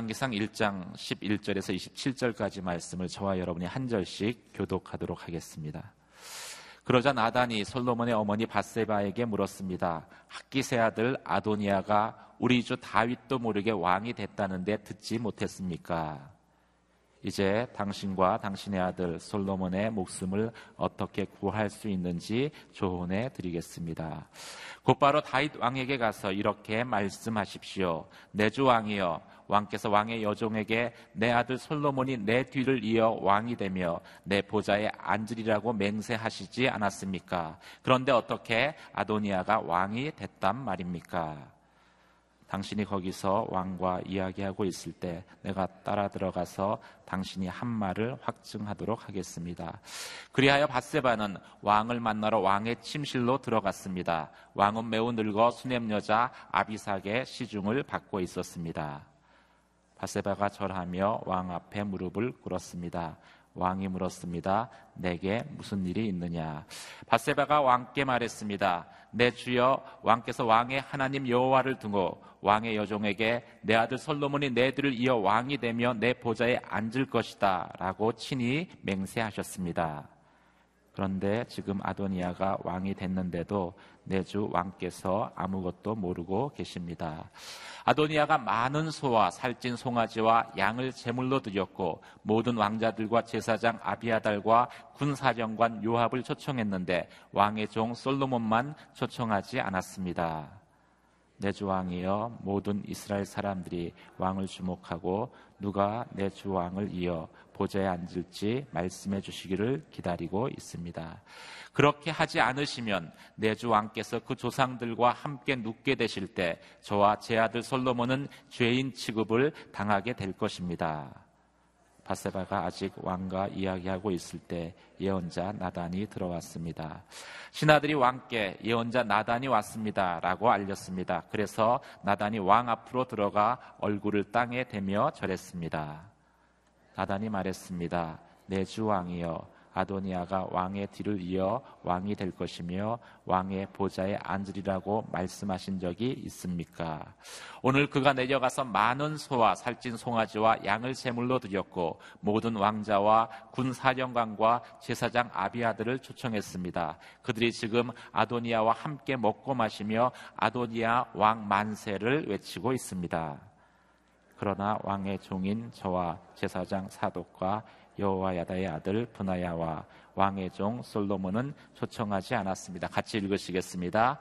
열왕기상 1장 11절에서 27절까지 말씀을 저와 여러분이 한 절씩 교독하도록 하겠습니다. 그러자 나단이 솔로몬의 어머니 바세바에게 물었습니다. 학기세 아들 아도니아가 우리 주 다윗도 모르게 왕이 됐다는데 듣지 못했습니까? 이제 당신과 당신의 아들 솔로몬의 목숨을 어떻게 구할 수 있는지 조언해 드리겠습니다. 곧바로 다윗 왕에게 가서 이렇게 말씀하십시오. 내 주 왕이여 왕께서 왕의 여종에게 내 아들 솔로몬이 내 뒤를 이어 왕이 되며 내 보좌에 앉으리라고 맹세하시지 않았습니까? 그런데 어떻게 아도니아가 왕이 됐단 말입니까? 당신이 거기서 왕과 이야기하고 있을 때 내가 따라 들어가서 당신이 한 말을 확증하도록 하겠습니다. 그리하여 바세바는 왕을 만나러 왕의 침실로 들어갔습니다. 왕은 매우 늙어 수냄 여자 아비삭의 시중을 받고 있었습니다. 바세바가 절하며 왕 앞에 무릎을 꿇었습니다. 왕이 물었습니다. 내게 무슨 일이 있느냐? 바세바가 왕께 말했습니다. 내 주여 왕께서 왕의 하나님 여호와를 두고 왕의 여종에게 내 아들 솔로몬이 내 들을 이어 왕이 되며 내 보좌에 앉을 것이다라고 친히 맹세하셨습니다. 그런데 지금 아도니아가 왕이 됐는데도 내 주 왕께서 아무것도 모르고 계십니다. 아도니아가 많은 소와 살찐 송아지와 양을 제물로 드렸고 모든 왕자들과 제사장 아비아달과 군사령관 요압을 초청했는데 왕의 종 솔로몬만 초청하지 않았습니다. 내 주 왕이여 모든 이스라엘 사람들이 왕을 주목하고 누가 내 주 왕을 이어 보좌에 앉을지 말씀해 주시기를 기다리고 있습니다. 그렇게 하지 않으시면 내 주 왕께서 그 조상들과 함께 눕게 되실 때 저와 제 아들 솔로몬은 죄인 취급을 당하게 될 것입니다. 바세바가 아직 왕과 이야기하고 있을 때 예언자 나단이 들어왔습니다. 신하들이 왕께 예언자 나단이 왔습니다. 라고 알렸습니다. 그래서 나단이 왕 앞으로 들어가 얼굴을 땅에 대며 절했습니다. 나단이 말했습니다. 내 주 왕이여 아도니아가 왕의 뒤를 이어 왕이 될 것이며 왕의 보좌에 앉으리라고 말씀하신 적이 있습니까? 오늘 그가 내려가서 많은 소와 살찐 송아지와 양을 제물로 드렸고 모든 왕자와 군 사령관과 제사장 아비아들을 초청했습니다. 그들이 지금 아도니아와 함께 먹고 마시며 아도니아 왕 만세를 외치고 있습니다. 그러나 왕의 종인 저와 제사장 사독과 여호와야다의 아들 분하야와 왕의 종 솔로몬은 초청하지 않았습니다. 같이 읽으시겠습니다.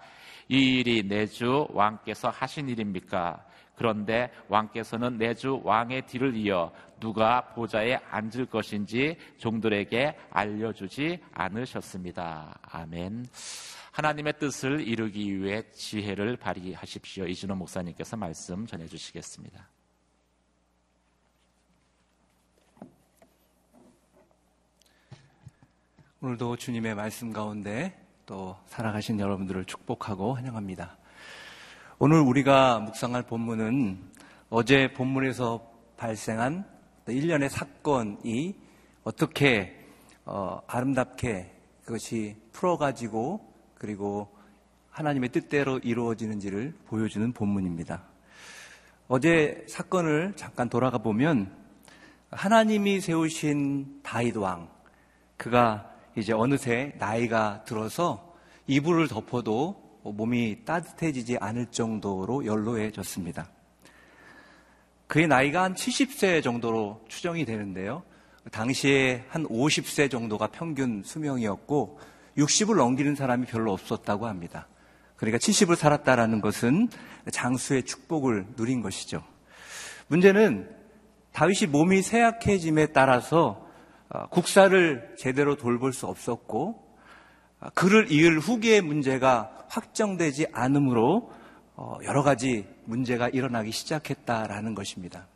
이 일이 내주 왕께서 하신 일입니까? 그런데 왕께서는 내주 왕의 뒤를 이어 누가 보좌에 앉을 것인지 종들에게 알려주지 않으셨습니다. 아멘. 하나님의 뜻을 이루기 위해 지혜를 발휘하십시오. 이준호 목사님께서 말씀 전해주시겠습니다. 오늘도 주님의 말씀 가운데 또 살아가신 여러분들을 축복하고 환영합니다. 오늘 우리가 묵상할 본문은 어제 본문에서 발생한 일련의 사건이 어떻게 어, 아름답게 그것이 풀어가지고 그리고 하나님의 뜻대로 이루어지는지를 보여주는 본문입니다. 어제 사건을 잠깐 돌아가 보면 하나님이 세우신 다윗 왕, 그가 이제 어느새 나이가 들어서 이불을 덮어도 몸이 따뜻해지지 않을 정도로 연로해졌습니다. 그의 나이가 한 70세 정도로 추정이 되는데요. 당시에 한 50세 정도가 평균 수명이었고 60을 넘기는 사람이 별로 없었다고 합니다. 그러니까 70을 살았다라는 것은 장수의 축복을 누린 것이죠. 문제는 다윗이 몸이 쇠약해짐에 따라서 어, 국사를 제대로 돌볼 수 없었고 어, 그를 이을 후계의 문제가 확정되지 않으므로 어, 여러 가지 문제가 일어나기 시작했다라는 것입니다.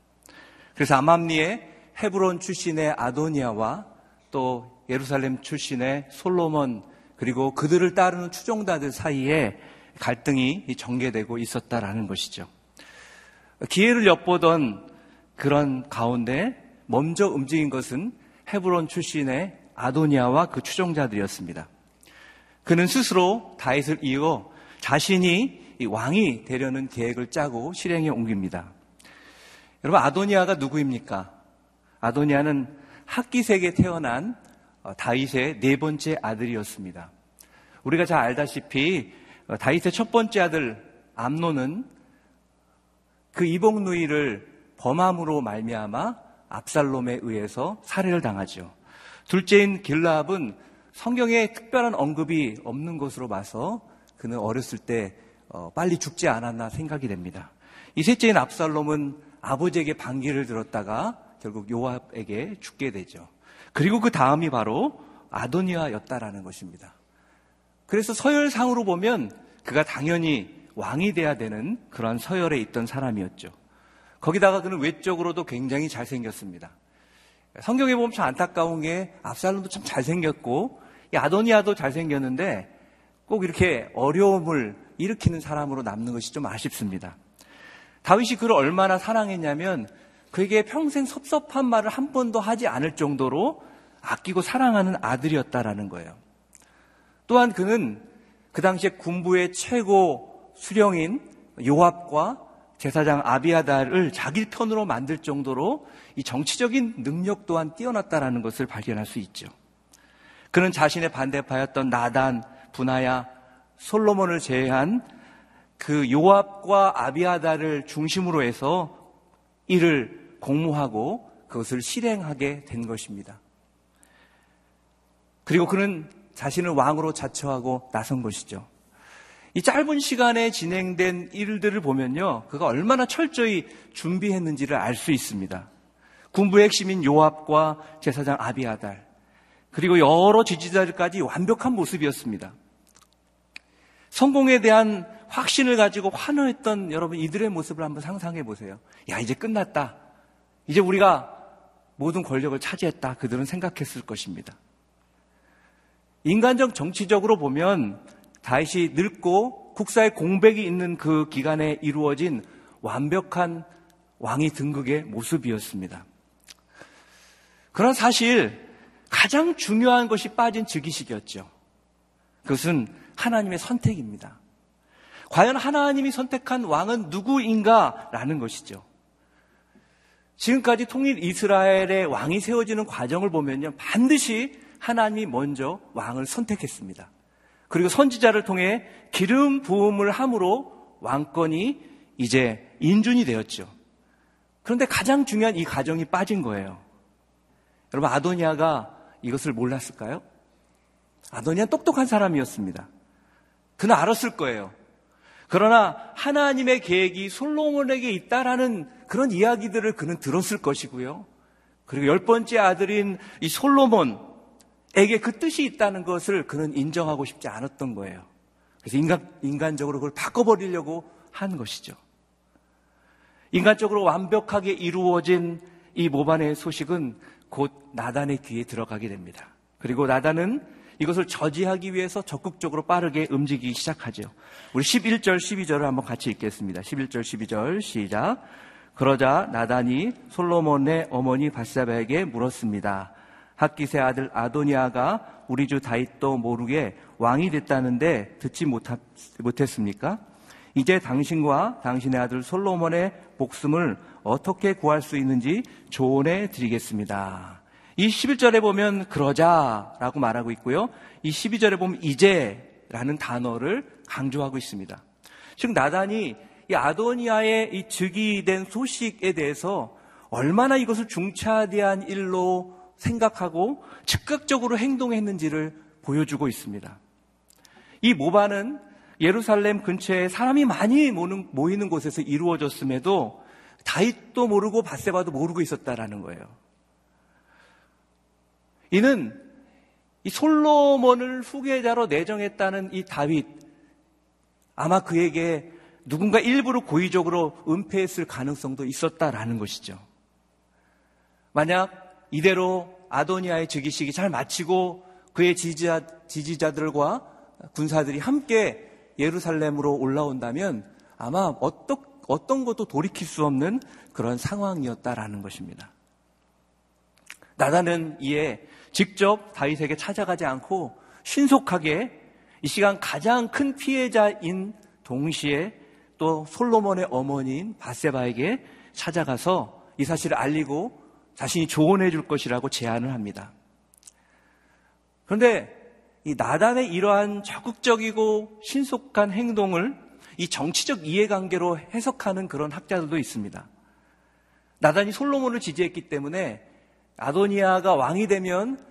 그래서 아맘리의 헤브론 출신의 아도니아와 또 예루살렘 출신의 솔로몬 그리고 그들을 따르는 추종자들 사이에 갈등이 전개되고 있었다라는 것이죠. 기회를 엿보던 그런 가운데 먼저 움직인 것은 헤브론 출신의 아도니아와 그 추종자들이었습니다. 그는 스스로 다윗을 이어 자신이 왕이 되려는 계획을 짜고 실행에 옮깁니다. 여러분 아도니아가 누구입니까? 아도니아는 학기색에 태어난 어, 다윗의 네 번째 아들이었습니다. 우리가 잘 알다시피 어, 다윗의 첫 번째 아들 암노는 그 이복 누이를 범함으로 말미암아 압살롬에 의해서 살해를 당하죠. 둘째인 길라압은 성경에 특별한 언급이 없는 것으로 봐서 그는 어렸을 때 어, 빨리 죽지 않았나 생각이 됩니다. 이 셋째인 압살롬은 아버지에게 반기를 들었다가 결국 요압에게 죽게 되죠. 그리고 그 다음이 바로 아도니아였다라는 것입니다. 그래서 서열상으로 보면 그가 당연히 왕이 돼야 되는 그러한 서열에 있던 사람이었죠. 거기다가 그는 외적으로도 굉장히 잘생겼습니다. 성경에 보면 참 안타까운 게 압살롬도 참 잘생겼고 아도니아도 잘생겼는데 꼭 이렇게 어려움을 일으키는 사람으로 남는 것이 좀 아쉽습니다. 다윗이 그를 얼마나 사랑했냐면 그에게 평생 섭섭한 말을 한 번도 하지 않을 정도로 아끼고 사랑하는 아들이었다라는 거예요. 또한 그는 그 당시에 군부의 최고 수령인 요압과 제사장 아비아달을 자기 편으로 만들 정도로 이 정치적인 능력 또한 뛰어났다라는 것을 발견할 수 있죠. 그는 자신의 반대파였던 나단, 분하야, 솔로몬을 제외한 그 요압과 아비아달을 중심으로 해서 이를 공모하고 그것을 실행하게 된 것입니다. 그리고 그는 자신을 왕으로 자처하고 나선 것이죠. 이 짧은 시간에 진행된 일들을 보면요. 그가 얼마나 철저히 준비했는지를 알 수 있습니다. 군부의 핵심인 요압과 제사장 아비아달, 그리고 여러 지지자들까지 완벽한 모습이었습니다. 성공에 대한 확신을 가지고 환호했던 여러분 이들의 모습을 한번 상상해 보세요. 야, 이제 끝났다. 이제 우리가 모든 권력을 차지했다. 그들은 생각했을 것입니다. 인간적 정치적으로 보면 다윗이 늙고 국사의 공백이 있는 그 기간에 이루어진 완벽한 왕이 등극의 모습이었습니다. 그런 사실 가장 중요한 것이 빠진 즉위식이었죠. 그것은 하나님의 선택입니다. 과연 하나님이 선택한 왕은 누구인가라는 것이죠. 지금까지 통일 이스라엘의 왕이 세워지는 과정을 보면요. 반드시 하나님이 먼저 왕을 선택했습니다. 그리고 선지자를 통해 기름 부음을 함으로 왕권이 이제 인준이 되었죠. 그런데 가장 중요한 이 과정이 빠진 거예요. 여러분, 아도니아가 이것을 몰랐을까요? 아도니아 똑똑한 사람이었습니다. 그는 알았을 거예요. 그러나 하나님의 계획이 솔로몬에게 있다라는 그런 이야기들을 그는 들었을 것이고요. 그리고 열 번째 아들인 이 솔로몬 에게 그 뜻이 있다는 것을 그는 인정하고 싶지 않았던 거예요. 그래서 인간, 인간적으로 그걸 바꿔버리려고 한 것이죠. 인간적으로 완벽하게 이루어진 이 모반의 소식은 곧 나단의 귀에 들어가게 됩니다. 그리고 나단은 이것을 저지하기 위해서 적극적으로 빠르게 움직이기 시작하죠. 우리 11절, 12절을 한번 같이 읽겠습니다. 11절, 12절 시작. 그러자 나단이 솔로몬의 어머니 바사바에게 물었습니다. 학기세 아들 아도니아가 우리 주 다윗도 모르게 왕이 됐다는데 듣지 못했습니까? 이제 당신과 당신의 아들 솔로몬의 목숨을 어떻게 구할 수 있는지 조언해 드리겠습니다. 이 11절에 보면 그러자라고 말하고 있고요. 이 12절에 보면 이제라는 단어를 강조하고 있습니다. 즉 나단이 이 아도니아의 이 즉위 된 소식에 대해서 얼마나 이것을 중차대한 일로 생각하고 즉각적으로 행동했는지를 보여주고 있습니다. 이 모반은 예루살렘 근처에 사람이 많이 모이는 곳에서 이루어졌음에도 다윗도 모르고 바세바도 모르고 있었다라는 거예요. 이는 이 솔로몬을 후계자로 내정했다는 이 다윗 아마 그에게 누군가 일부러 고의적으로 은폐했을 가능성도 있었다라는 것이죠. 만약 이대로 아도니아의 즉위식이 잘 마치고 그의 지지자, 지지자들과 군사들이 함께 예루살렘으로 올라온다면 아마 어떤, 어떤 것도 돌이킬 수 없는 그런 상황이었다라는 것입니다. 나다는 이에 직접 다윗에게 찾아가지 않고 신속하게 이 시간 가장 큰 피해자인 동시에 또 솔로몬의 어머니인 바세바에게 찾아가서 이 사실을 알리고 자신이 조언해 줄 것이라고 제안을 합니다. 그런데 이 나단의 이러한 적극적이고 신속한 행동을 이 정치적 이해관계로 해석하는 그런 학자들도 있습니다. 나단이 솔로몬을 지지했기 때문에 아도니아가 왕이 되면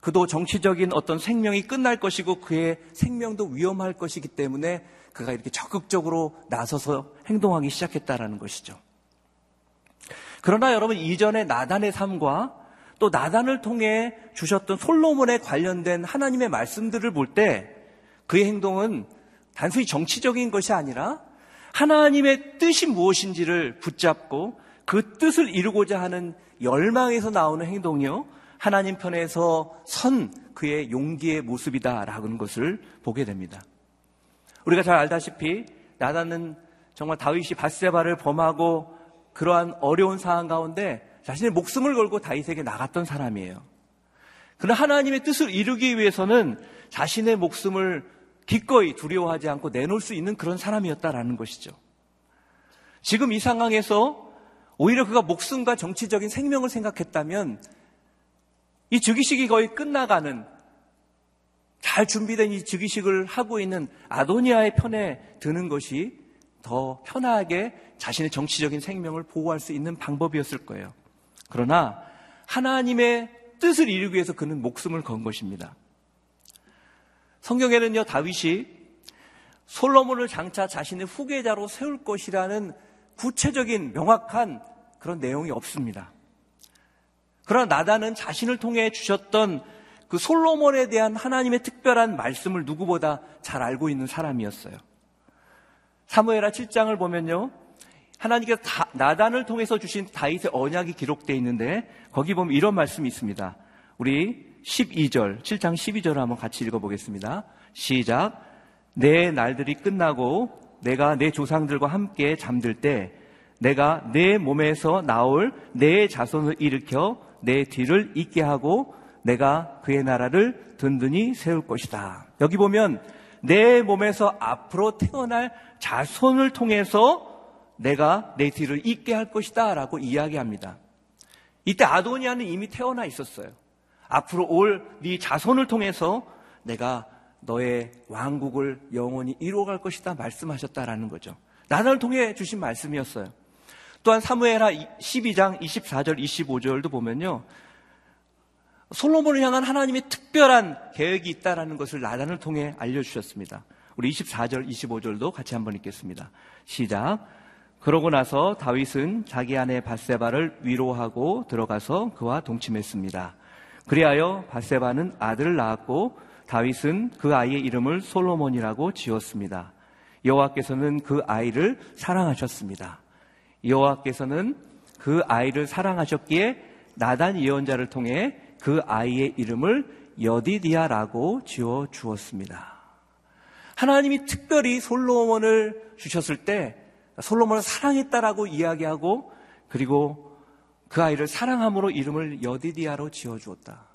그도 정치적인 어떤 생명이 끝날 것이고 그의 생명도 위험할 것이기 때문에 그가 이렇게 적극적으로 나서서 행동하기 시작했다라는 것이죠. 그러나 여러분 이전의 나단의 삶과 또 나단을 통해 주셨던 솔로몬에 관련된 하나님의 말씀들을 볼 때 그의 행동은 단순히 정치적인 것이 아니라 하나님의 뜻이 무엇인지를 붙잡고 그 뜻을 이루고자 하는 열망에서 나오는 행동이요. 하나님 편에서 선 그의 용기의 모습이다라는 것을 보게 됩니다. 우리가 잘 알다시피 나단은 정말 다윗이 바세바를 범하고 그러한 어려운 상황 가운데 자신의 목숨을 걸고 다윗에게 나갔던 사람이에요. 그러나 하나님의 뜻을 이루기 위해서는 자신의 목숨을 기꺼이 두려워하지 않고 내놓을 수 있는 그런 사람이었다라는 것이죠. 지금 이 상황에서 오히려 그가 목숨과 정치적인 생명을 생각했다면 이 즉위식이 거의 끝나가는 잘 준비된 이 즉위식을 하고 있는 아도니아의 편에 드는 것이 더 편하게 자신의 정치적인 생명을 보호할 수 있는 방법이었을 거예요. 그러나 하나님의 뜻을 이루기 위해서 그는 목숨을 건 것입니다. 성경에는요, 다윗이 솔로몬을 장차 자신의 후계자로 세울 것이라는 구체적인 명확한 그런 내용이 없습니다. 그러나 나단은 자신을 통해 주셨던 그 솔로몬에 대한 하나님의 특별한 말씀을 누구보다 잘 알고 있는 사람이었어요. 사무엘하 7장을 보면요. 하나님께서 다, 나단을 통해서 주신 다윗의 언약이 기록되어 있는데 거기 보면 이런 말씀이 있습니다. 우리 12절, 7장 12절을 한번 같이 읽어보겠습니다. 시작. 내 날들이 끝나고 내가 내 조상들과 함께 잠들 때 내가 내 몸에서 나올 내 자손을 일으켜 내 뒤를 잇게 하고 내가 그의 나라를 든든히 세울 것이다. 여기 보면 내 몸에서 앞으로 태어날 자손을 통해서 내가 내 뒤를 잇게 할 것이다 라고 이야기합니다. 이때 아도니아는 이미 태어나 있었어요. 앞으로 올 네 자손을 통해서 내가 너의 왕국을 영원히 이루어갈 것이다 말씀하셨다라는 거죠. 나를 통해 주신 말씀이었어요. 또한 사무엘하 12장 24절 25절도 보면요. 솔로몬을 향한 하나님의 특별한 계획이 있다라는 것을 나단을 통해 알려주셨습니다. 우리 24절 25절도 같이 한번 읽겠습니다. 시작. 그러고 나서 다윗은 자기 아내 바세바를 위로하고 들어가서 그와 동침했습니다. 그리하여 바세바는 아들을 낳았고 다윗은 그 아이의 이름을 솔로몬이라고 지었습니다. 여호와께서는 그 아이를 사랑하셨습니다. 여호와께서는 그 아이를 사랑하셨기에 나단 예언자를 통해 그 아이의 이름을 여디디아라고 지어 주었습니다. 하나님이 특별히 솔로몬을 주셨을 때 솔로몬을 사랑했다라고 이야기하고 그리고 그 아이를 사랑함으로 이름을 여디디아로 지어 주었다.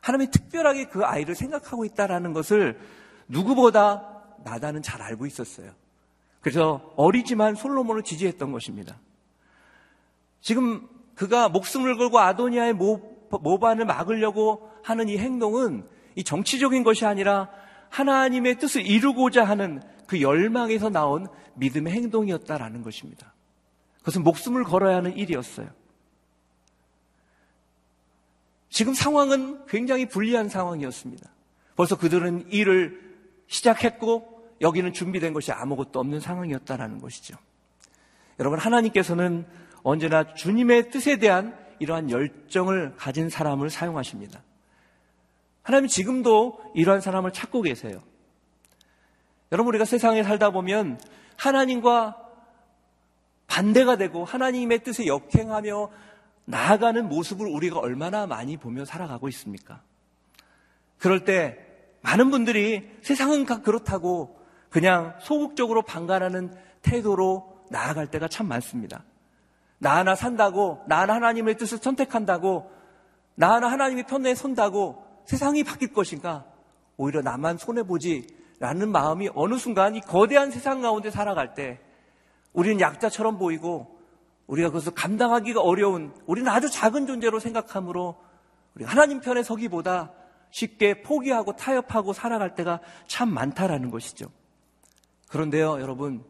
하나님이 특별하게 그 아이를 생각하고 있다라는 것을 누구보다 나다는 잘 알고 있었어요. 그래서 어리지만 솔로몬을 지지했던 것입니다. 지금 그가 목숨을 걸고 아도니아의 모반을 막으려고 하는 이 행동은 이 정치적인 것이 아니라 하나님의 뜻을 이루고자 하는 그 열망에서 나온 믿음의 행동이었다라는 것입니다. 그것은 목숨을 걸어야 하는 일이었어요. 지금 상황은 굉장히 불리한 상황이었습니다. 벌써 그들은 일을 시작했고 여기는 준비된 것이 아무것도 없는 상황이었다라는 것이죠. 여러분 하나님께서는 언제나 주님의 뜻에 대한 이러한 열정을 가진 사람을 사용하십니다. 하나님 지금도 이러한 사람을 찾고 계세요. 여러분 우리가 세상에 살다 보면 하나님과 반대가 되고 하나님의 뜻에 역행하며 나아가는 모습을 우리가 얼마나 많이 보며 살아가고 있습니까? 그럴 때 많은 분들이 세상은 그렇다고 그냥 소극적으로 방관하는 태도로 나아갈 때가 참 많습니다. 나 하나 산다고, 나 하나 하나님의 뜻을 선택한다고, 나 하나 하나님의 편에 선다고 세상이 바뀔 것인가? 오히려 나만 손해보지 라는 마음이 어느 순간 이 거대한 세상 가운데 살아갈 때 우리는 약자처럼 보이고 우리가 그것을 감당하기가 어려운 우리는 아주 작은 존재로 생각하므로 우리 하나님 편에 서기보다 쉽게 포기하고 타협하고 살아갈 때가 참 많다라는 것이죠. 그런데요, 여러분.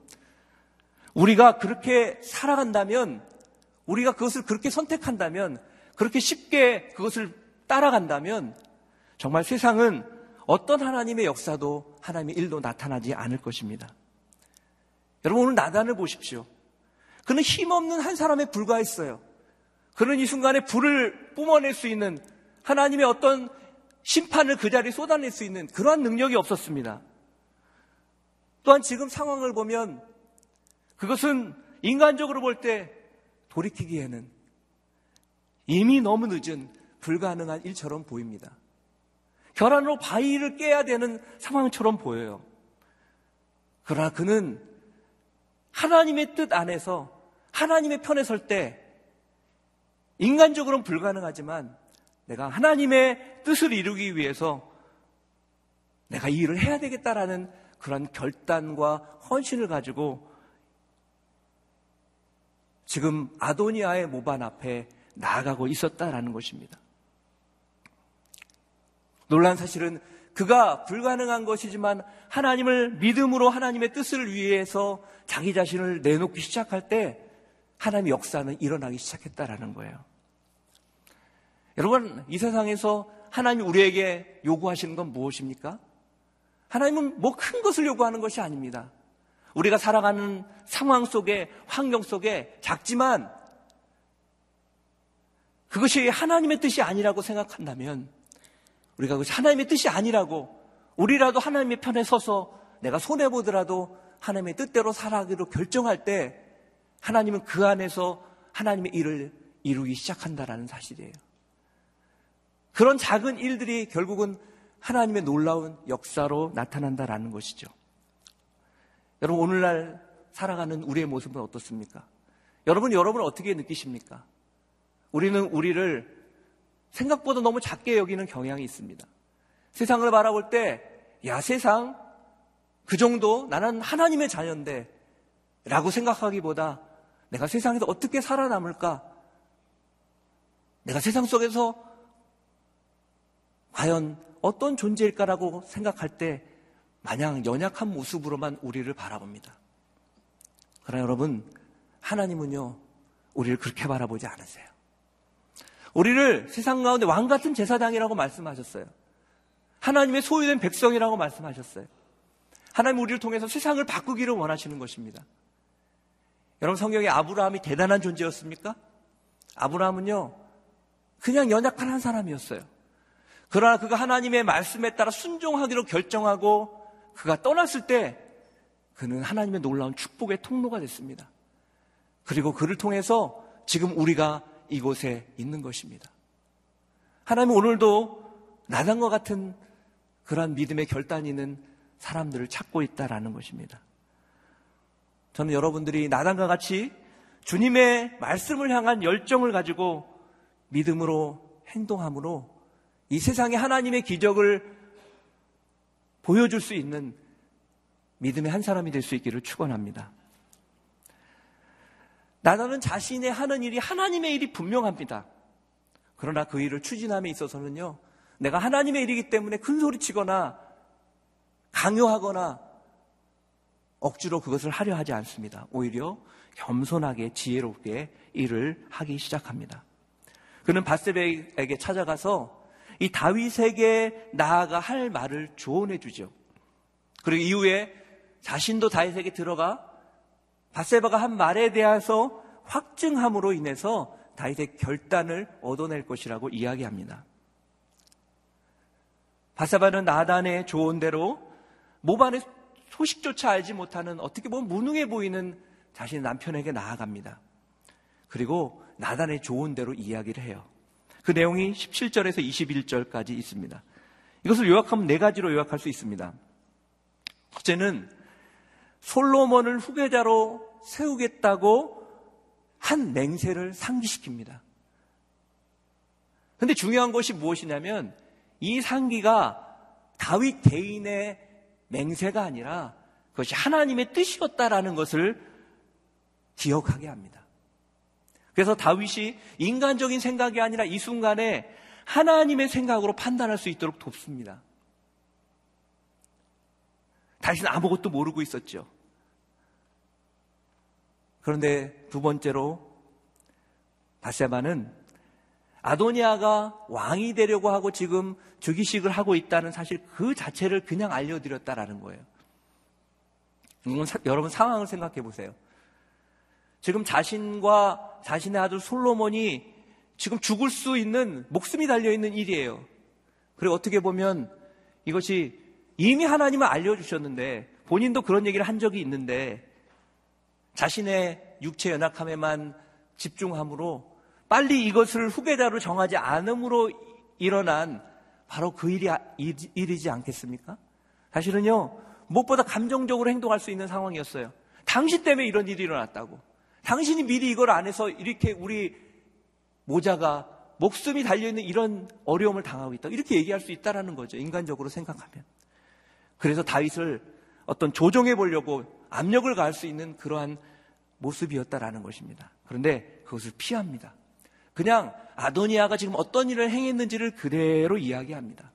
우리가 그렇게 살아간다면, 우리가 그것을 그렇게 선택한다면, 그렇게 쉽게 그것을 따라간다면, 정말 세상은 어떤 하나님의 역사도 하나님의 일도 나타나지 않을 것입니다. 여러분, 오늘 나단을 보십시오. 그는 힘없는 한 사람에 불과했어요. 그는 이 순간에 불을 뿜어낼 수 있는 하나님의 어떤 심판을 그 자리에 쏟아낼 수 있는 그러한 능력이 없었습니다. 또한 지금 상황을 보면 그것은 인간적으로 볼 때 돌이키기에는 이미 너무 늦은 불가능한 일처럼 보입니다. 결안으로 바위를 깨야 되는 상황처럼 보여요. 그러나 그는 하나님의 뜻 안에서 하나님의 편에 설 때 인간적으로는 불가능하지만 내가 하나님의 뜻을 이루기 위해서 내가 이 일을 해야 되겠다라는 그런 결단과 헌신을 가지고 지금 아도니아의 모반 앞에 나아가고 있었다라는 것입니다. 놀란 사실은 그가 불가능한 것이지만 하나님을 믿음으로 하나님의 뜻을 위해서 자기 자신을 내놓기 시작할 때 하나님의 역사는 일어나기 시작했다라는 거예요. 여러분, 이 세상에서 하나님이 우리에게 요구하시는 건 무엇입니까? 하나님은 뭐 큰 것을 요구하는 것이 아닙니다. 우리가 살아가는 상황 속에, 환경 속에 작지만 그것이 하나님의 뜻이 아니라고 생각한다면 우리가 그것이 하나님의 뜻이 아니라고 우리라도 하나님의 편에 서서 내가 손해보더라도 하나님의 뜻대로 살아가기로 결정할 때 하나님은 그 안에서 하나님의 일을 이루기 시작한다라는 사실이에요. 그런 작은 일들이 결국은 하나님의 놀라운 역사로 나타난다라는 것이죠. 여러분, 오늘날 살아가는 우리의 모습은 어떻습니까? 여러분, 여러분은 어떻게 느끼십니까? 우리는 우리를 생각보다 너무 작게 여기는 경향이 있습니다. 세상을 바라볼 때, 야, 세상, 그 정도 나는 하나님의 자녀인데, 라고 생각하기보다 내가 세상에서 어떻게 살아남을까? 내가 세상 속에서 과연 어떤 존재일까라고 생각할 때 마냥 연약한 모습으로만 우리를 바라봅니다. 그러나 여러분, 하나님은요, 우리를 그렇게 바라보지 않으세요. 우리를 세상 가운데 왕 같은 제사장이라고 말씀하셨어요. 하나님의 소유된 백성이라고 말씀하셨어요. 하나님 우리를 통해서 세상을 바꾸기를 원하시는 것입니다. 여러분 성경에 아브라함이 대단한 존재였습니까? 아브라함은요, 그냥 연약한 한 사람이었어요. 그러나 그가 하나님의 말씀에 따라 순종하기로 결정하고 그가 떠났을 때 그는 하나님의 놀라운 축복의 통로가 됐습니다. 그리고 그를 통해서 지금 우리가 이곳에 있는 것입니다. 하나님은 오늘도 나단과 같은 그러한 믿음의 결단이 있는 사람들을 찾고 있다라는 것입니다. 저는 여러분들이 나단과 같이 주님의 말씀을 향한 열정을 가지고 믿음으로 행동함으로 이 세상에 하나님의 기적을 보여줄 수 있는 믿음의 한 사람이 될 수 있기를 축원합니다. 나단은 자신의 하는 일이 하나님의 일이 분명합니다. 그러나 그 일을 추진함에 있어서는요, 내가 하나님의 일이기 때문에 큰 소리 치거나 강요하거나 억지로 그것을 하려 하지 않습니다. 오히려 겸손하게 지혜롭게 일을 하기 시작합니다. 그는 바세베에게 찾아가서 이 다윗에게 나아가 할 말을 조언해 주죠. 그리고 이후에 자신도 다윗에게 들어가 바세바가 한 말에 대해서 확증함으로 인해서 다윗의 결단을 얻어낼 것이라고 이야기합니다. 바세바는 나단의 조언대로 모반의 소식조차 알지 못하는 어떻게 보면 무능해 보이는 자신의 남편에게 나아갑니다. 그리고 나단의 조언대로 이야기를 해요. 그 내용이 17절에서 21절까지 있습니다. 이것을 요약하면 네 가지로 요약할 수 있습니다. 첫째는 솔로몬을 후계자로 세우겠다고 한 맹세를 상기시킵니다. 근데 중요한 것이 무엇이냐면 이 상기가 다윗 개인의 맹세가 아니라 그것이 하나님의 뜻이었다라는 것을 기억하게 합니다. 그래서 다윗이 인간적인 생각이 아니라 이 순간에 하나님의 생각으로 판단할 수 있도록 돕습니다. 다윗은 아무것도 모르고 있었죠. 그런데 두 번째로 바세바는 아도니아가 왕이 되려고 하고 지금 즉위식을 하고 있다는 사실 그 자체를 그냥 알려드렸다라는 거예요. 여러분 상황을 생각해 보세요. 지금 자신과 자신의 아들 솔로몬이 지금 죽을 수 있는 목숨이 달려 있는 일이에요. 그리고 어떻게 보면 이것이 이미 하나님은 알려주셨는데 본인도 그런 얘기를 한 적이 있는데 자신의 육체 연약함에만 집중함으로 빨리 이것을 후계자로 정하지 않음으로 일어난 바로 그 일이, 일이지 않겠습니까? 사실은요, 무엇보다 감정적으로 행동할 수 있는 상황이었어요. 당신 때문에 이런 일이 일어났다고. 당신이 미리 이걸 안 해서 이렇게 우리 모자가 목숨이 달려있는 이런 어려움을 당하고 있다. 이렇게 얘기할 수 있다라는 거죠. 인간적으로 생각하면. 그래서 다윗을 어떤 조정해 보려고 압력을 가할 수 있는 그러한 모습이었다라는 것입니다. 그런데 그것을 피합니다. 그냥 아도니아가 지금 어떤 일을 행했는지를 그대로 이야기합니다.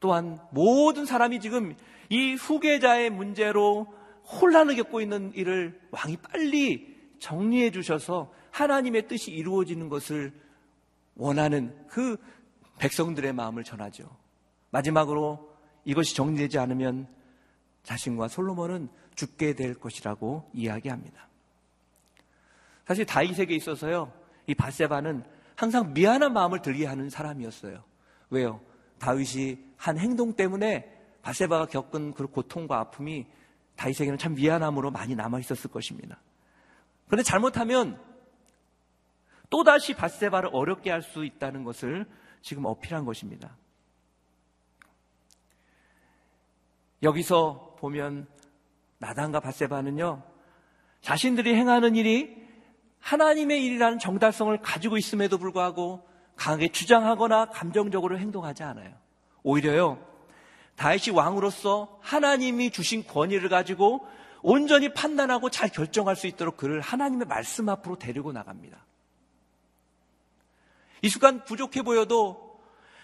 또한 모든 사람이 지금 이 후계자의 문제로 혼란을 겪고 있는 일을 왕이 빨리 정리해 주셔서 하나님의 뜻이 이루어지는 것을 원하는 그 백성들의 마음을 전하죠. 마지막으로 이것이 정리되지 않으면 자신과 솔로몬은 죽게 될 것이라고 이야기합니다. 사실 다윗에게 있어서요, 이 바세바는 항상 미안한 마음을 들게 하는 사람이었어요. 왜요? 다윗이 한 행동 때문에 바세바가 겪은 그 고통과 아픔이 다윗에게는 참 미안함으로 많이 남아 있었을 것입니다. 그런데 잘못하면 또다시 바세바를 어렵게 할 수 있다는 것을 지금 어필한 것입니다. 여기서 보면 나단과 바세바는요, 자신들이 행하는 일이 하나님의 일이라는 정달성을 가지고 있음에도 불구하고 강하게 주장하거나 감정적으로 행동하지 않아요. 오히려요, 다윗이 왕으로서 하나님이 주신 권위를 가지고 온전히 판단하고 잘 결정할 수 있도록 그를 하나님의 말씀 앞으로 데리고 나갑니다. 이 순간 부족해 보여도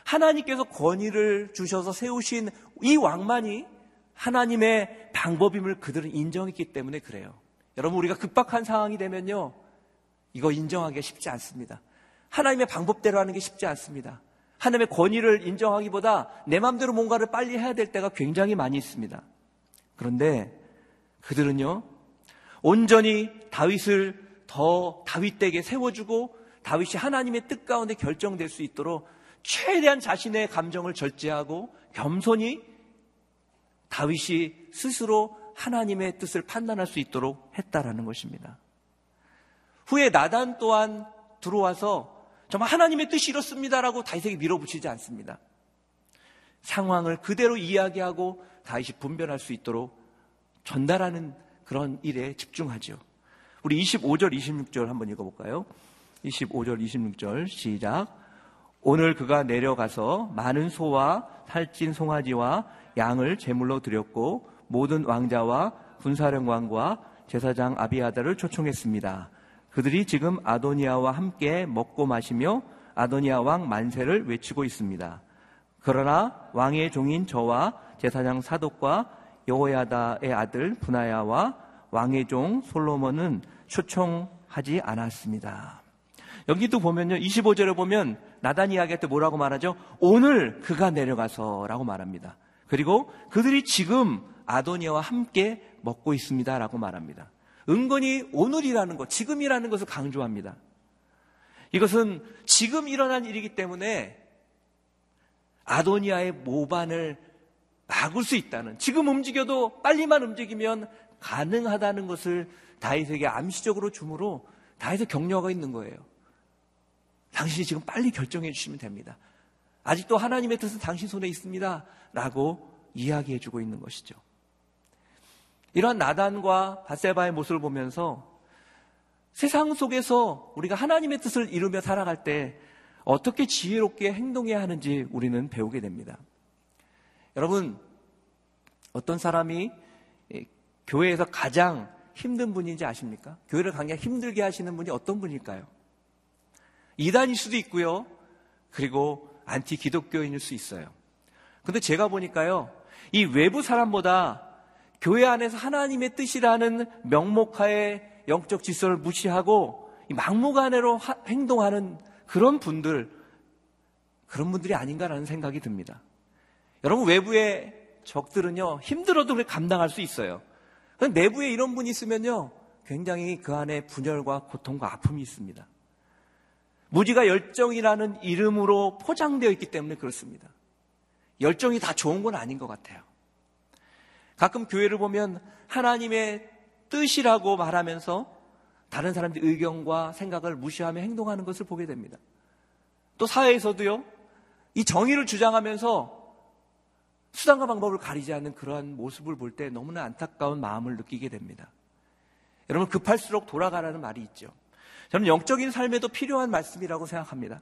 하나님께서 권위를 주셔서 세우신 이 왕만이 하나님의 방법임을 그들은 인정했기 때문에 그래요. 여러분, 우리가 급박한 상황이 되면요. 이거 인정하기가 쉽지 않습니다. 하나님의 방법대로 하는 게 쉽지 않습니다. 하나님의 권위를 인정하기보다 내 마음대로 뭔가를 빨리 해야 될 때가 굉장히 많이 있습니다. 그런데 그들은요, 온전히 다윗을 더 다윗에게 세워주고 다윗이 하나님의 뜻 가운데 결정될 수 있도록 최대한 자신의 감정을 절제하고 겸손히 다윗이 스스로 하나님의 뜻을 판단할 수 있도록 했다라는 것입니다. 후에 나단 또한 들어와서 정말 하나님의 뜻이 이렇습니다라고 다윗에게 밀어붙이지 않습니다. 상황을 그대로 이야기하고 다윗이 분별할 수 있도록 전달하는 그런 일에 집중하죠. 우리 25절, 26절 한번 읽어볼까요? 25절, 26절 시작. 오늘 그가 내려가서 많은 소와 살찐 송아지와 양을 제물로 드렸고 모든 왕자와 군사령관과 제사장 아비아다를 초청했습니다. 그들이 지금 아도니아와 함께 먹고 마시며 아도니아 왕 만세를 외치고 있습니다. 그러나 왕의 종인 저와 제사장 사독과 여호야다의 아들 분하야와 왕의 종 솔로몬은 초청하지 않았습니다. 여기도 보면요. 25절에 보면 나단 이야기할 때 뭐라고 말하죠? 오늘 그가 내려가서라고 말합니다. 그리고 그들이 지금 아도니아와 함께 먹고 있습니다 라고 말합니다. 은근히 오늘이라는 것, 지금이라는 것을 강조합니다. 이것은 지금 일어난 일이기 때문에 아도니아의 모반을 막을 수 있다는, 지금 움직여도 빨리만 움직이면 가능하다는 것을 다윗에게 암시적으로 주므로 다윗의 격려가 있는 거예요. 당신이 지금 빨리 결정해 주시면 됩니다. 아직도 하나님의 뜻은 당신 손에 있습니다. 라고 이야기해 주고 있는 것이죠. 이러한 나단과 바세바의 모습을 보면서 세상 속에서 우리가 하나님의 뜻을 이루며 살아갈 때 어떻게 지혜롭게 행동해야 하는지 우리는 배우게 됩니다. 여러분, 어떤 사람이 교회에서 가장 힘든 분인지 아십니까? 교회를 강약 힘들게 하시는 분이 어떤 분일까요? 이단일 수도 있고요. 그리고 안티 기독교인일 수 있어요. 근데 제가 보니까요. 이 외부 사람보다 교회 안에서 하나님의 뜻이라는 명목하에 영적 질서를 무시하고 막무가내로 하, 행동하는 그런 분들, 그런 분들이 아닌가라는 생각이 듭니다. 여러분, 외부의 적들은요, 힘들어도 감당할 수 있어요. 내부에 이런 분이 있으면요, 굉장히 그 안에 분열과 고통과 아픔이 있습니다. 무지가 열정이라는 이름으로 포장되어 있기 때문에 그렇습니다. 열정이 다 좋은 건 아닌 것 같아요. 가끔 교회를 보면 하나님의 뜻이라고 말하면서 다른 사람들의 의견과 생각을 무시하며 행동하는 것을 보게 됩니다. 또 사회에서도요, 이 정의를 주장하면서 수단과 방법을 가리지 않는 그러한 모습을 볼 때 너무나 안타까운 마음을 느끼게 됩니다. 여러분, 급할수록 돌아가라는 말이 있죠. 저는 영적인 삶에도 필요한 말씀이라고 생각합니다.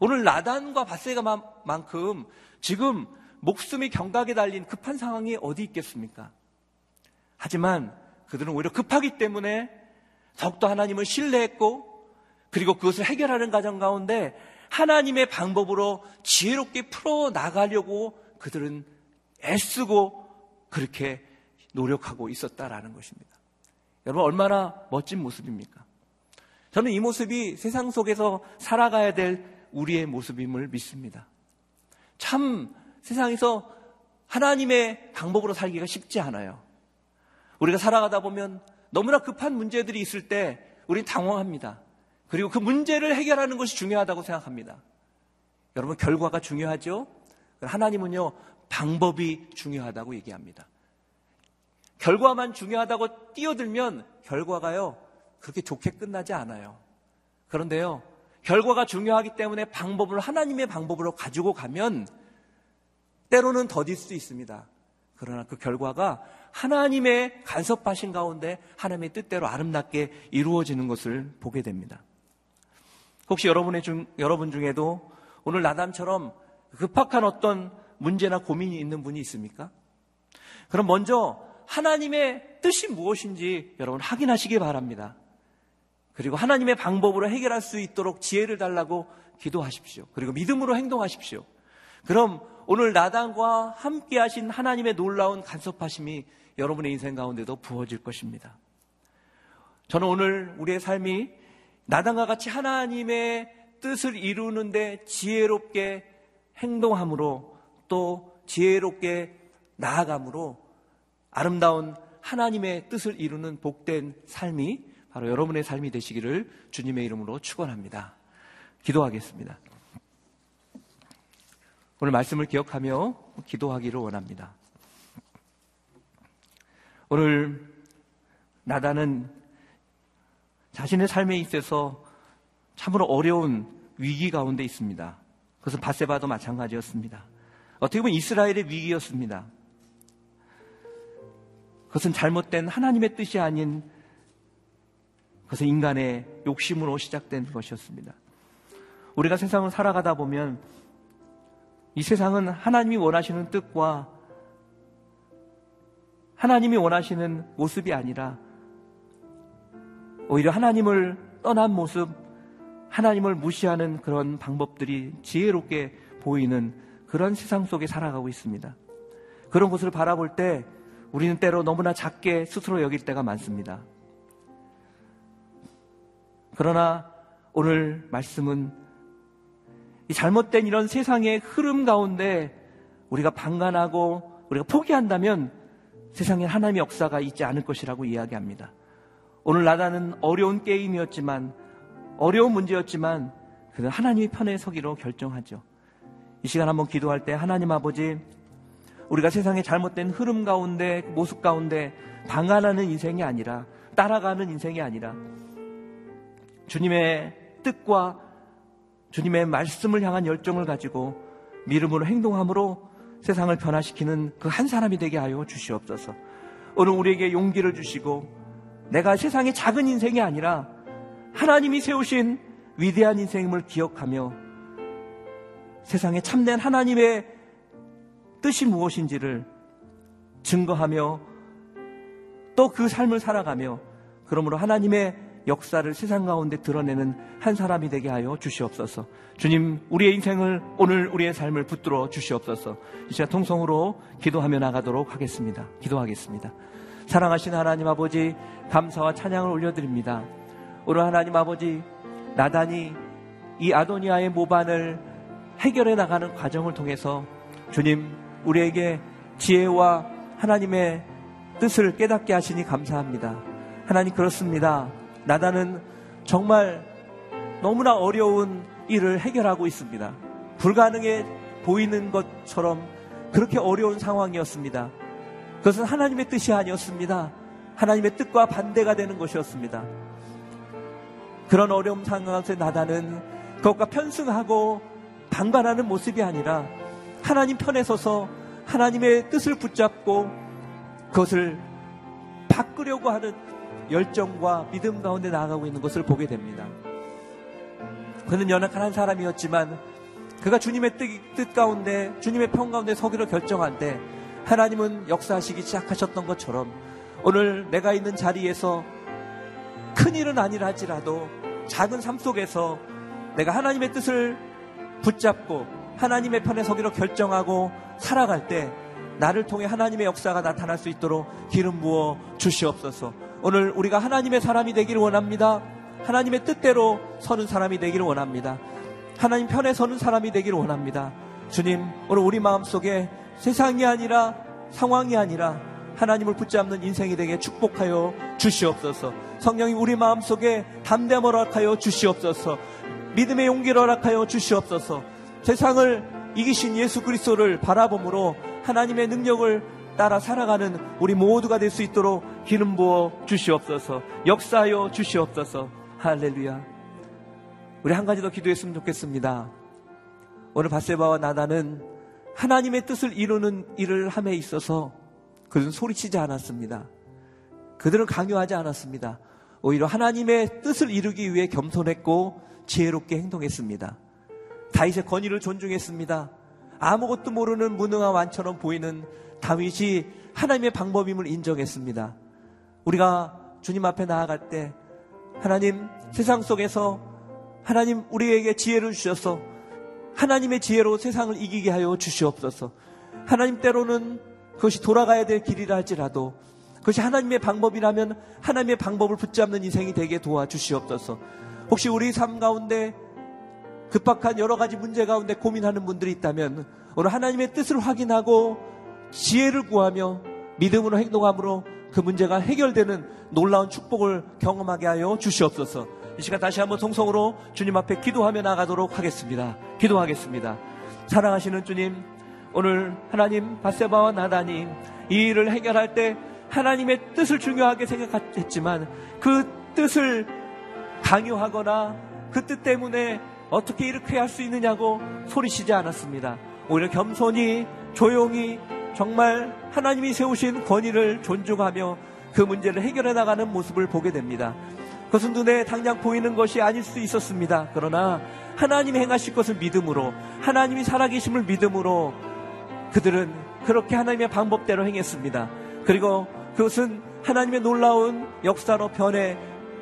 오늘 나단과 바세가만큼 지금 목숨이 경각에 달린 급한 상황이 어디 있겠습니까? 하지만 그들은 오히려 급하기 때문에 더욱더 하나님을 신뢰했고 그리고 그것을 해결하는 과정 가운데 하나님의 방법으로 지혜롭게 풀어 나가려고 그들은 애쓰고 그렇게 노력하고 있었다라는 것입니다. 여러분 얼마나 멋진 모습입니까? 저는 이 모습이 세상 속에서 살아가야 될 우리의 모습임을 믿습니다. 참 세상에서 하나님의 방법으로 살기가 쉽지 않아요. 우리가 살아가다 보면 너무나 급한 문제들이 있을 때 우린 당황합니다. 그리고 그 문제를 해결하는 것이 중요하다고 생각합니다. 여러분 결과가 중요하죠? 하나님은요 방법이 중요하다고 얘기합니다. 결과만 중요하다고 뛰어들면 결과가요 그렇게 좋게 끝나지 않아요. 그런데요, 결과가 중요하기 때문에 방법을 하나님의 방법으로 가지고 가면 때로는 더딜 수 있습니다. 그러나 그 결과가 하나님의 간섭하신 가운데 하나님의 뜻대로 아름답게 이루어지는 것을 보게 됩니다. 혹시 여러분의 중, 여러분 중에도 오늘 나담처럼 급박한 어떤 문제나 고민이 있는 분이 있습니까? 그럼 먼저 하나님의 뜻이 무엇인지 여러분 확인하시기 바랍니다. 그리고 하나님의 방법으로 해결할 수 있도록 지혜를 달라고 기도하십시오. 그리고 믿음으로 행동하십시오. 그럼 오늘 나단과 함께 하신 하나님의 놀라운 간섭하심이 여러분의 인생 가운데도 부어질 것입니다. 저는 오늘 우리의 삶이 나단과 같이 하나님의 뜻을 이루는데 지혜롭게 행동함으로 또 지혜롭게 나아감으로 아름다운 하나님의 뜻을 이루는 복된 삶이 바로 여러분의 삶이 되시기를 주님의 이름으로 축원합니다. 기도하겠습니다. 오늘 말씀을 기억하며 기도하기를 원합니다. 오늘 나다는 자신의 삶에 있어서 참으로 어려운 위기 가운데 있습니다. 그것은 바세바도 마찬가지였습니다. 어떻게 보면 이스라엘의 위기였습니다. 그것은 잘못된 하나님의 뜻이 아닌 그것은 인간의 욕심으로 시작된 것이었습니다. 우리가 세상을 살아가다 보면 이 세상은 하나님이 원하시는 뜻과 하나님이 원하시는 모습이 아니라 오히려 하나님을 떠난 모습, 하나님을 무시하는 그런 방법들이 지혜롭게 보이는 그런 세상 속에 살아가고 있습니다. 그런 것을 바라볼 때 우리는 때로 너무나 작게 스스로 여길 때가 많습니다. 그러나 오늘 말씀은 이 잘못된 이런 세상의 흐름 가운데 우리가 방관하고 우리가 포기한다면 세상에 하나님의 역사가 있지 않을 것이라고 이야기합니다. 오늘 나다는 어려운 게임이었지만 어려운 문제였지만 그는 하나님의 편에 서기로 결정하죠. 이 시간 한번 기도할 때 하나님 아버지 우리가 세상의 잘못된 흐름 가운데 모습 가운데 방관하는 인생이 아니라 따라가는 인생이 아니라 주님의 뜻과 주님의 말씀을 향한 열정을 가지고 믿음으로 행동함으로 세상을 변화시키는 그 한 사람이 되게 하여 주시옵소서. 오늘 우리에게 용기를 주시고 내가 세상의 작은 인생이 아니라 하나님이 세우신 위대한 인생임을 기억하며 세상에 참된 하나님의 뜻이 무엇인지를 증거하며 또 그 삶을 살아가며 그러므로 하나님의 역사를 세상 가운데 드러내는 한 사람이 되게 하여 주시옵소서. 주님, 우리의 인생을 오늘 우리의 삶을 붙들어 주시옵소서. 이 시간 통성으로 기도하며 나가도록 하겠습니다. 기도하겠습니다. 사랑하신 하나님 아버지, 감사와 찬양을 올려드립니다. 오늘 하나님 아버지, 나단이 이 아도니아의 모반을 해결해 나가는 과정을 통해서 주님, 우리에게 지혜와 하나님의 뜻을 깨닫게 하시니 감사합니다. 하나님 그렇습니다. 나다는 정말 너무나 어려운 일을 해결하고 있습니다. 불가능해 보이는 것처럼 그렇게 어려운 상황이었습니다. 그것은 하나님의 뜻이 아니었습니다. 하나님의 뜻과 반대가 되는 것이었습니다. 그런 어려움 상황에서 나다는 그것과 편승하고 방관하는 모습이 아니라 하나님 편에 서서 하나님의 뜻을 붙잡고 그것을 바꾸려고 하는 열정과 믿음 가운데 나아가고 있는 것을 보게 됩니다. 그는 연약한 한 사람이었지만 그가 주님의 뜻, 뜻 가운데 주님의 편 가운데 서기로 결정한 때 하나님은 역사하시기 시작하셨던 것처럼 오늘 내가 있는 자리에서 큰 일은 아니라 할지라도 작은 삶 속에서 내가 하나님의 뜻을 붙잡고 하나님의 편에 서기로 결정하고 살아갈 때 나를 통해 하나님의 역사가 나타날 수 있도록 기름 부어 주시옵소서. 오늘 우리가 하나님의 사람이 되기를 원합니다. 하나님의 뜻대로 서는 사람이 되기를 원합니다. 하나님 편에 서는 사람이 되기를 원합니다. 주님, 오늘 우리 마음속에 세상이 아니라 상황이 아니라 하나님을 붙잡는 인생이 되게 축복하여 주시옵소서. 성령이 우리 마음속에 담대함을 허락하여 주시옵소서. 믿음의 용기를 허락하여 주시옵소서. 세상을 이기신 예수 그리스도를 바라봄으로 하나님의 능력을 따라 살아가는 우리 모두가 될 수 있도록 기름 부어 주시옵소서. 역사하여 주시옵소서. 할렐루야. 우리 한 가지 더 기도했으면 좋겠습니다. 오늘 바세바와 나다는 하나님의 뜻을 이루는 일을 함에 있어서 그들은 소리치지 않았습니다. 그들은 강요하지 않았습니다. 오히려 하나님의 뜻을 이루기 위해 겸손했고 지혜롭게 행동했습니다. 다윗의 권위를 존중했습니다. 아무것도 모르는 무능한 완처럼 보이는 다윗이 하나님의 방법임을 인정했습니다. 우리가 주님 앞에 나아갈 때 하나님 세상 속에서 하나님 우리에게 지혜를 주셔서 하나님의 지혜로 세상을 이기게 하여 주시옵소서. 하나님 때로는 그것이 돌아가야 될 길이라 할지라도 그것이 하나님의 방법이라면 하나님의 방법을 붙잡는 인생이 되게 도와주시옵소서. 혹시 우리 삶 가운데 급박한 여러 가지 문제 가운데 고민하는 분들이 있다면 오늘 하나님의 뜻을 확인하고 지혜를 구하며 믿음으로 행동함으로 그 문제가 해결되는 놀라운 축복을 경험하게 하여 주시옵소서. 이 시간 다시 한번 성성으로 주님 앞에 기도하며 나가도록 하겠습니다. 기도하겠습니다. 사랑하시는 주님, 오늘 하나님 바세바와 나단이 이 일을 해결할 때 하나님의 뜻을 중요하게 생각했지만 그 뜻을 강요하거나 그 뜻 때문에 어떻게 이렇게 할 수 있느냐고 소리치지 않았습니다. 오히려 겸손히 조용히 정말 하나님이 세우신 권위를 존중하며 그 문제를 해결해 나가는 모습을 보게 됩니다. 그것은 눈에 당장 보이는 것이 아닐 수 있었습니다. 그러나 하나님이 행하실 것을 믿음으로 하나님이 살아계심을 믿음으로 그들은 그렇게 하나님의 방법대로 행했습니다. 그리고 그것은 하나님의 놀라운 역사로 변해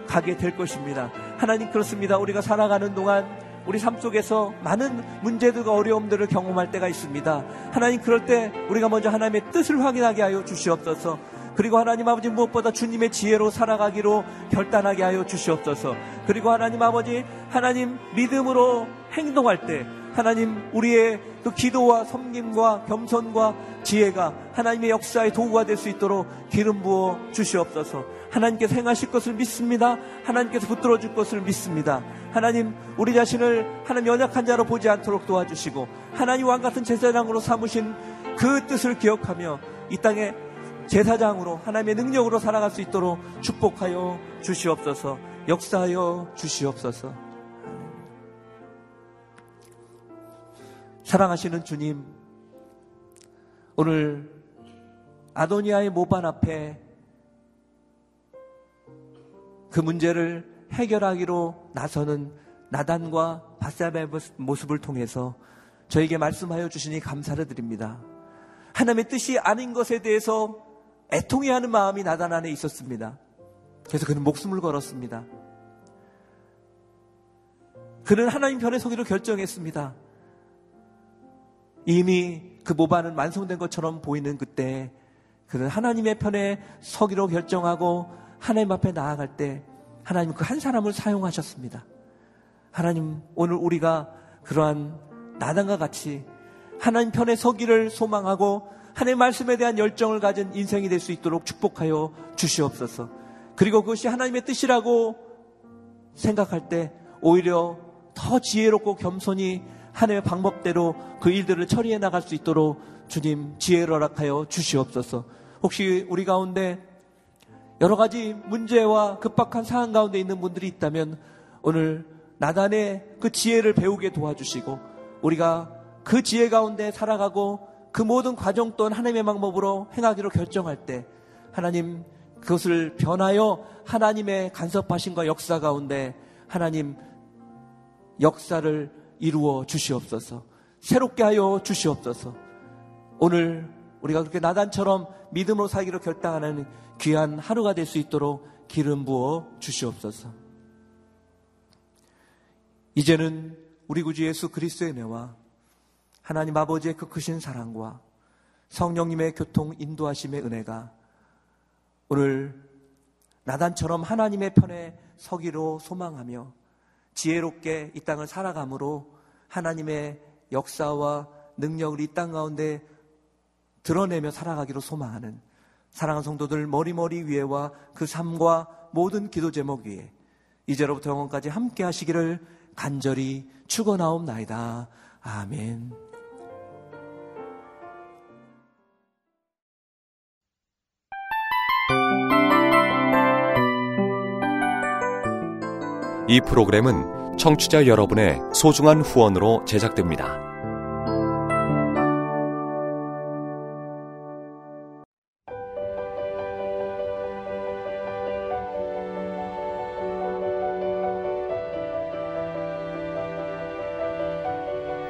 가게 될 것입니다. 하나님 그렇습니다. 우리가 살아가는 동안 우리 삶 속에서 많은 문제들과 어려움들을 경험할 때가 있습니다. 하나님 그럴 때 우리가 먼저 하나님의 뜻을 확인하게 하여 주시옵소서. 그리고 하나님 아버지 무엇보다 주님의 지혜로 살아가기로 결단하게 하여 주시옵소서. 그리고 하나님 아버지 하나님 믿음으로 행동할 때 하나님 우리의 그 기도와 섬김과 겸손과 지혜가 하나님의 역사의 도구가 될 수 있도록 기름 부어 주시옵소서. 하나님께서 행하실 것을 믿습니다. 하나님께서 붙들어 줄 것을 믿습니다. 하나님 우리 자신을 하나님 연약한 자로 보지 않도록 도와주시고 하나님 왕 같은 제사장으로 삼으신 그 뜻을 기억하며 이 땅에 제사장으로 하나님의 능력으로 살아갈 수 있도록 축복하여 주시옵소서. 역사하여 주시옵소서. 사랑하시는 주님, 오늘 아도니아의 모반 앞에 그 문제를 해결하기로 나서는 나단과 바사바의 모습을 통해서 저에게 말씀하여 주시니 감사를 드립니다. 하나님의 뜻이 아닌 것에 대해서 애통해하는 마음이 나단 안에 있었습니다. 그래서 그는 목숨을 걸었습니다. 그는 하나님 편에 서기로 결정했습니다. 이미 그 모반은 완성된 것처럼 보이는 그때 그는 하나님의 편에 서기로 결정하고 하나님 앞에 나아갈 때 하나님 그 한 사람을 사용하셨습니다. 하나님 오늘 우리가 그러한 나단과 같이 하나님 편에 서기를 소망하고 하나님 말씀에 대한 열정을 가진 인생이 될 수 있도록 축복하여 주시옵소서. 그리고 그것이 하나님의 뜻이라고 생각할 때 오히려 더 지혜롭고 겸손히 하나님의 방법대로 그 일들을 처리해 나갈 수 있도록 주님 지혜를 허락하여 주시옵소서. 혹시 우리 가운데 여러 가지 문제와 급박한 상황 가운데 있는 분들이 있다면 오늘 나단의 그 지혜를 배우게 도와주시고 우리가 그 지혜 가운데 살아가고 그 모든 과정 또한 하나님의 방법으로 행하기로 결정할 때 하나님 그것을 변하여 하나님의 간섭하신과 역사 가운데 하나님 역사를 이루어 주시옵소서. 새롭게 하여 주시옵소서. 오늘 우리가 그렇게 나단처럼 믿음으로 살기로 결단하는 귀한 하루가 될 수 있도록 기름 부어 주시옵소서. 이제는 우리 구주 예수 그리스도의 은혜와 하나님 아버지의 그 크신 사랑과 성령님의 교통 인도하심의 은혜가 오늘 나단처럼 하나님의 편에 서기로 소망하며 지혜롭게 이 땅을 살아감으로 하나님의 역사와 능력을 이 땅 가운데 드러내며 살아가기로 소망하는 사랑하는 성도들 머리머리 위에와 그 삶과 모든 기도 제목 위에 이제로부터 영원까지 함께 하시기를 간절히 축원하옵나이다. 아멘. 이 프로그램은 청취자 여러분의 소중한 후원으로 제작됩니다.